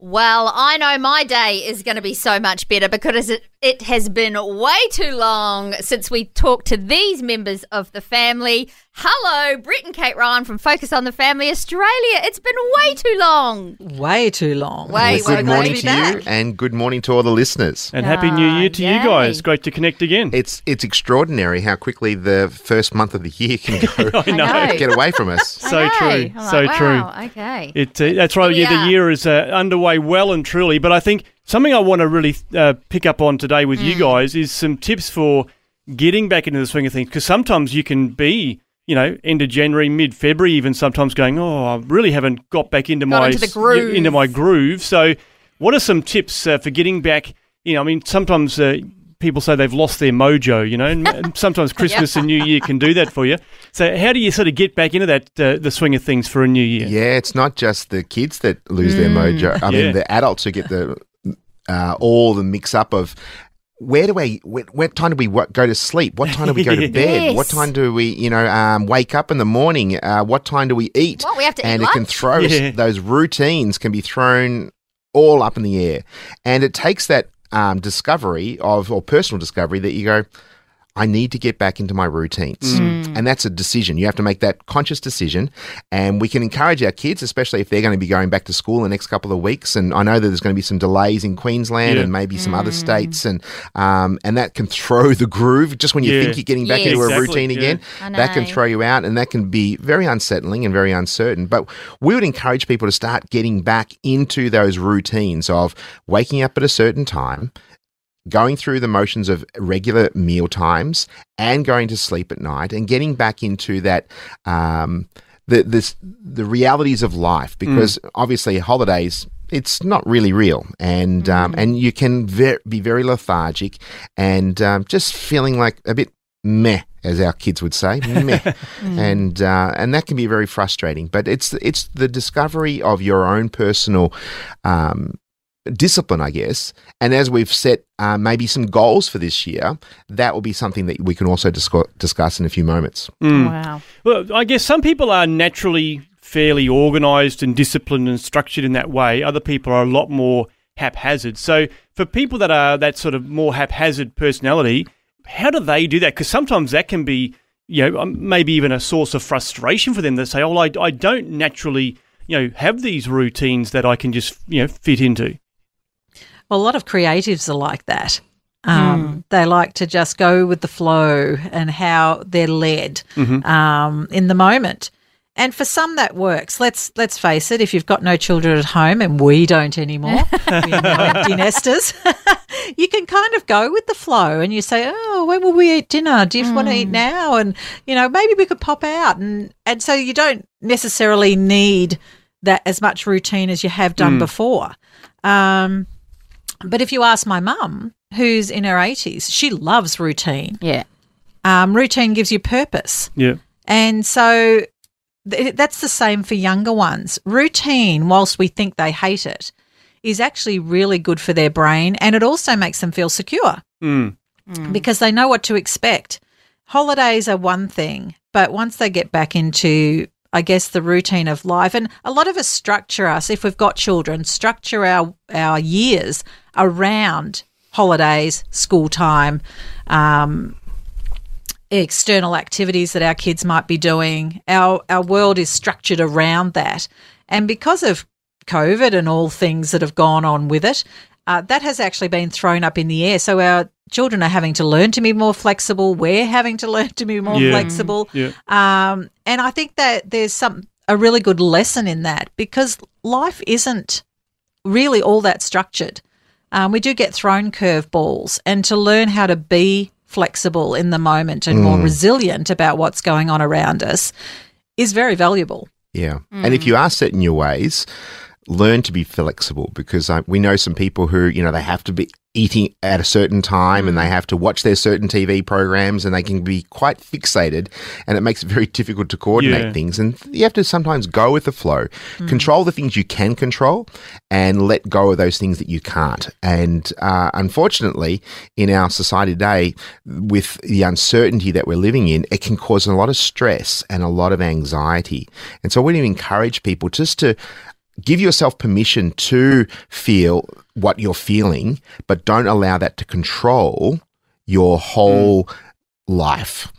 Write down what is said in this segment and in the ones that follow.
Well, I know my day is going to be so much better because it, it has been way too long since we talked to these members of the family. Hello, Brett and Kate Ryan from Focus on the Family Australia. It's been way too long. Way too long. Way, Well, we're good morning be to back. you, and good morning to all the listeners. And happy New Year to you Ah, guys. Great to connect again. It's it's extraordinary how quickly the first month of the year can go I know. know. get away from us. So know. true. I'm So like, true. wow, Okay. It, uh, that's right. Yeah, the year is uh, underway well and truly. But I think something I want to really uh, pick up on today with Hmm. you guys is some tips for getting back into the swing of things. Because sometimes you can be, you know, end of January, mid February, even sometimes going, oh, I really haven't got back into Got my into the groove. into my groove. So, what are some tips uh, for getting back? You know, I mean, sometimes. Uh, People say they've lost their mojo, you know, and and sometimes Christmas and New Year can do that for you. So, how do you sort of get back into that uh, the swing of things for a new year? Yeah, it's not just the kids that lose their Mm. mojo. I Yeah. mean, the adults who get the uh, all the mix up of where do we, what, what time do we wo- go to sleep? What time do we go to bed? What time do we, you know, um, wake up in the morning? Uh, what time do we eat? What, we have to eat and it can throw Yeah. those routines can be thrown all up in the air, and it takes that um, discovery of or personal discovery that you go. I need to get back into my routines. Mm. Mm. And that's a decision. You have to make that conscious decision. And we can encourage our kids, especially if they're going to be going back to school in the next couple of weeks. And I know that there's going to be some delays in Queensland Yeah. and maybe some other mm. states. And um, and that can throw the groove just when you Yeah. think you're getting back Yes. into a routine yeah. again. I That can throw you out and that can be very unsettling and very uncertain. But we would encourage people to start getting back into those routines of waking up at a certain time, going through the motions of regular meal times and going to sleep at night and getting back into that um, the this, the realities of life because obviously holidays it's not really real and um, and you can ver- be very lethargic and um, just feeling like a bit meh as our kids would say meh. And uh, and that can be very frustrating but it's it's the discovery of your own personal um, discipline, I guess. And as we've set uh, maybe some goals for this year, that will be something that we can also discuss, discuss in a few moments. Mm. Wow. Well, I guess some people are naturally fairly organised and disciplined and structured in that way. Other people are a lot more haphazard. So, for people that are that sort of more haphazard personality, how do they do that? Because sometimes that can be, you know, um, maybe even a source of frustration for them. They say, "Oh, I, I don't naturally, you know, have these routines that I can just, you know, fit into." Well, a lot of creatives are like that. Um, They like to just go with the flow and how they're led um, in the moment. And for some that works. Let's let's face it. If you've got no children at home, and we don't anymore, we know empty nesters, you can kind of go with the flow, and you say, "Oh, when will we eat dinner? Do you want to eat now?" And you know, maybe we could pop out, and and so you don't necessarily need that as much routine as you have done before. Um, but if you ask my mum, who's in her 80s, she loves routine. Yeah. Um, routine gives you purpose. Yeah. And so th- that's the same for younger ones. Routine, whilst we think they hate it, is actually really good for their brain and it also makes them feel secure Mm. because they know what to expect. Holidays are one thing, but once they get back into, I guess, the routine of life, and a lot of us structure us, if we've got children, structure our, our years around holidays, school time, um, external activities that our kids might be doing. Our our world is structured around that, and because of COVID and all things that have gone on with it, uh, that has actually been thrown up in the air. So our children are having to learn to be more flexible. We're having to learn to be more Yeah. flexible. Yeah. Um, and I think that there's some a really good lesson in that because life isn't really all that structured. Um, we do get thrown curveballs, and to learn how to be flexible in the moment and more resilient about what's going on around us is very valuable. Yeah. And if you are set in your ways, learn to be flexible because uh, we know some people who, you know, they have to be eating at a certain time and they have to watch their certain TV programs and they can be quite fixated and it makes it very difficult to coordinate Yeah. things. And you have to sometimes go with the flow, control the things you can control and let go of those things that you can't. And uh, unfortunately, in our society today, with the uncertainty that we're living in, it can cause a lot of stress and a lot of anxiety. And so we want to encourage people just to give yourself permission to feel what you're feeling, but don't allow that to control your whole life.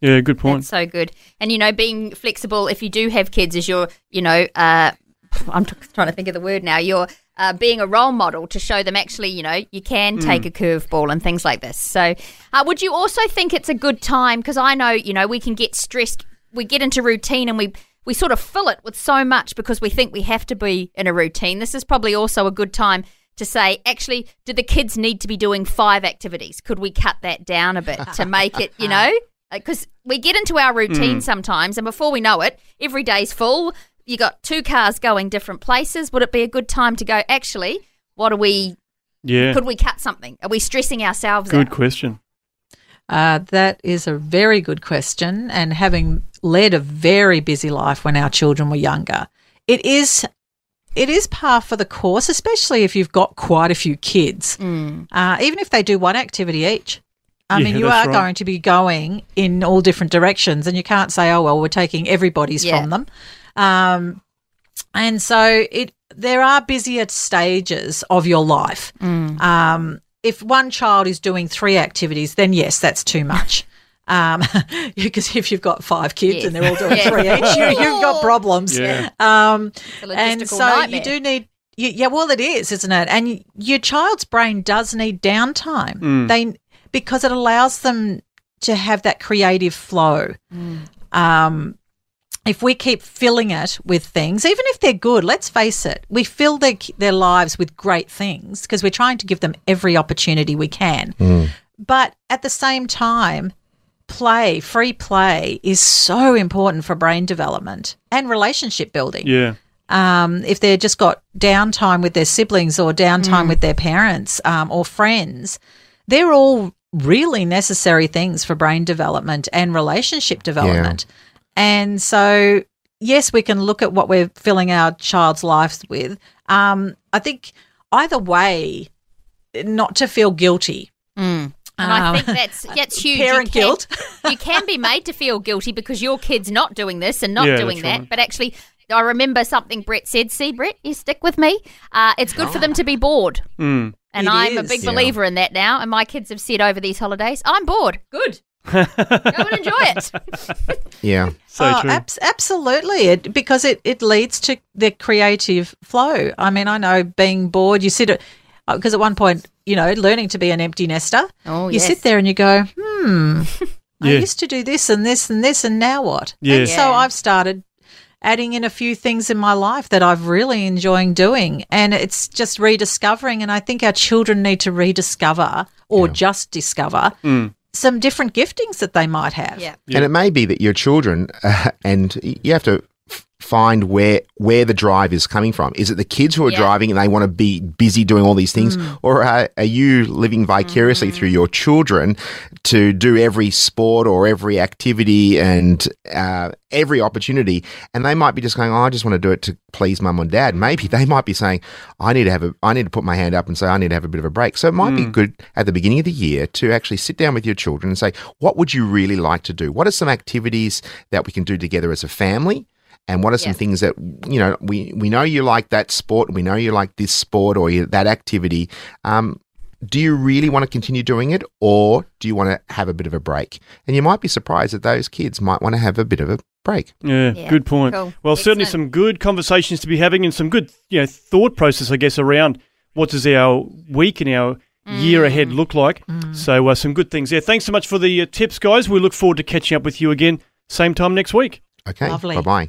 Yeah, good point. That's so good. And you know, being flexible if you do have kids is your, you know, uh, I'm t- trying to think of the word now. You're uh, being a role model to show them actually, you know, you can take a curveball and things like this. So, uh, would you also think it's a good time? Because I know, you know, we can get stressed. We get into routine and we we sort of fill it with so much because we think we have to be in a routine. This is probably also a good time to say, actually, do the kids need to be doing five activities? Could we cut that down a bit to make it, you know? Uh, because we get into our routine mm. sometimes, and before we know it, every day's full. You got two cars going different places. Would it be a good time to go? Actually, what are we? Yeah, Could we cut something? Are we stressing ourselves good out? question. Uh, that is a very good question. And having led a very busy life when our children were younger, it is it is par for the course, especially if you've got quite a few kids. Uh, even if they do one activity each. I Yeah, mean, you are right. going to be going in all different directions, and you can't say, "Oh well, we're taking everybody's Yeah. from them." Um, and so it there are busier stages of your life. Um, if one child is doing three activities, then yes, that's too much. Um, because if you've got five kids Yes. and they're all doing Yeah. three each, you, you've got problems. Yeah. Um, a and so nightmare. you do need. You, yeah, well, it is, isn't it? And y- your child's brain does need downtime. Mm. They because it allows them to have that creative flow. Um, if we keep filling it with things, even if they're good, let's face it, we fill their their lives with great things because we're trying to give them every opportunity we can. But at the same time, play, free play, is so important for brain development and relationship building. Yeah, um, if they've just got downtime with their siblings or downtime with their parents um, or friends, they're all really necessary things for brain development and relationship development. And so, yes, we can look at what we're filling our child's lives with. Um, I think either way, not to feel guilty. Mm. And I Um, think that's that's huge. parent you can, guilt. you can be made to feel guilty because your kid's not doing this and not Yeah, doing that. right. But actually, I remember something Brett said. See, Brett, you stick with me. Uh, it's good for them to be bored. Mm. And It I'm a is. big Yeah. believer in that now. And my kids have said over these holidays, I'm bored. Good. Go and enjoy it. Yeah. so Oh, true. abs- absolutely, it, because it, it leads to the creative flow. I mean, I know being bored, you sit at because at one point, you know, learning to be an empty nester, Oh, you yes. sit there and you go, hmm, I used to do this and this and this, and now what? Yeah. And so Yeah. I've started adding in a few things in my life that I've really enjoying doing, and it's just rediscovering. And I think our children need to rediscover or just discover. Mm. Some different giftings that they might have. Yeah. Yeah. And it may be that your children, uh, and you have to f- find where where the drive is coming from. Is it the kids who are Yeah. driving and they want to be busy doing all these things, mm. or are, are you living vicariously through mm. your children to do every sport or every activity and uh, every opportunity? And they might be just going, "Oh, I just want to do it to please mum and dad." Maybe they might be saying, "I need to have a, I need to put my hand up and say I need to have a bit of a break." So it might be mm. good at the beginning of the year to actually sit down with your children and say, "What would you really like to do? What are some activities that we can do together as a family?" And what are some Yeah. things that you know we we know you like that sport, we know you like this sport or you, that activity. Um, do you really want to continue doing it, or do you want to have a bit of a break? And you might be surprised that those kids might want to have a bit of a break. Yeah, Yeah, good point. cool. Well, certainly some good conversations to be having and some good, you know, thought process, I guess, around what does our week and our year Mm. ahead look like. So, uh, some good things there. Thanks so much for the uh, tips, guys. We look forward to catching up with you again same time next week. Okay, Lovely. bye bye.